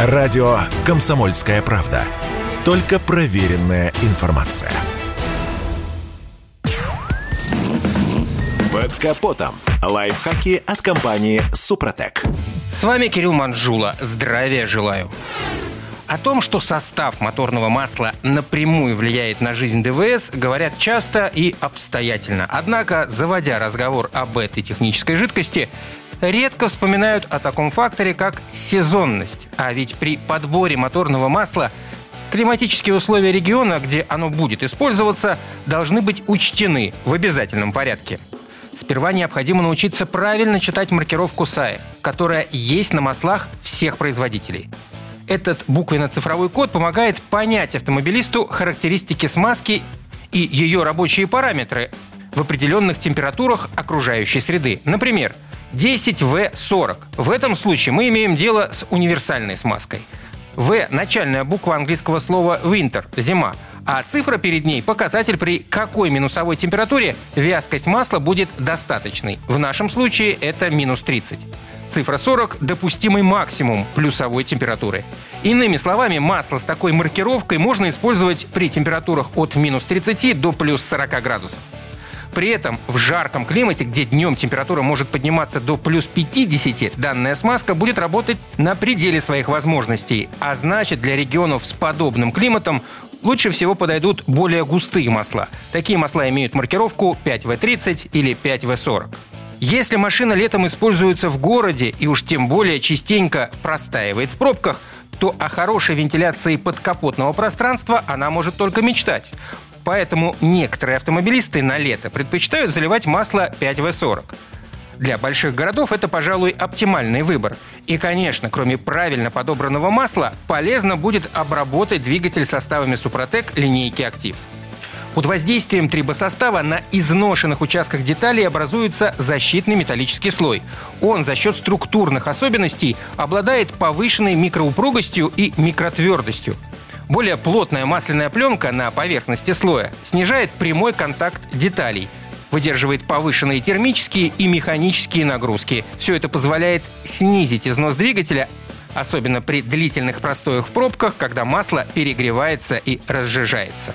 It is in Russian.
Радио «Комсомольская правда». Только проверенная информация. Под капотом. Лайфхаки от компании «Супротек». С вами Кирилл Манжула. Здравия желаю. О том, что состав моторного масла напрямую влияет на жизнь ДВС, говорят часто и обстоятельно. Однако, заводя разговор об этой технической жидкости, редко вспоминают о таком факторе, как сезонность. А ведь при подборе моторного масла климатические условия региона, где оно будет использоваться, должны быть учтены в обязательном порядке. Сперва необходимо научиться правильно читать маркировку САИ, которая есть на маслах всех производителей – этот буквенно-цифровой код помогает понять автомобилисту характеристики смазки и ее рабочие параметры в определенных температурах окружающей среды. Например, 10В40. В этом случае мы имеем дело с универсальной смазкой. В – начальная буква английского слова winter – зима, а цифра перед ней – показатель, при какой минусовой температуре вязкость масла будет достаточной. В нашем случае это минус 30. Цифра 40 – допустимый максимум плюсовой температуры. Иными словами, масло с такой маркировкой можно использовать при температурах от минус 30 до плюс 40 градусов. При этом в жарком климате, где днем температура может подниматься до плюс 50, данная смазка будет работать на пределе своих возможностей. А значит, для регионов с подобным климатом лучше всего подойдут более густые масла. Такие масла имеют маркировку 5В30 или 5В40. Если машина летом используется в городе и уж тем более частенько простаивает в пробках, то о хорошей вентиляции подкапотного пространства она может только мечтать. Поэтому некоторые автомобилисты на лето предпочитают заливать масло 5В40. Для больших городов это, пожалуй, оптимальный выбор. И, конечно, кроме правильно подобранного масла, полезно будет обработать двигатель составами Супротек линейки «Актив». Под воздействием трибосостава на изношенных участках деталей образуется защитный металлический слой. Он за счет структурных особенностей обладает повышенной микроупругостью и микротвердостью. Более плотная масляная пленка на поверхности слоя снижает прямой контакт деталей, выдерживает повышенные термические и механические нагрузки. Все это позволяет снизить износ двигателя, особенно при длительных простоях в пробках, когда масло перегревается и разжижается.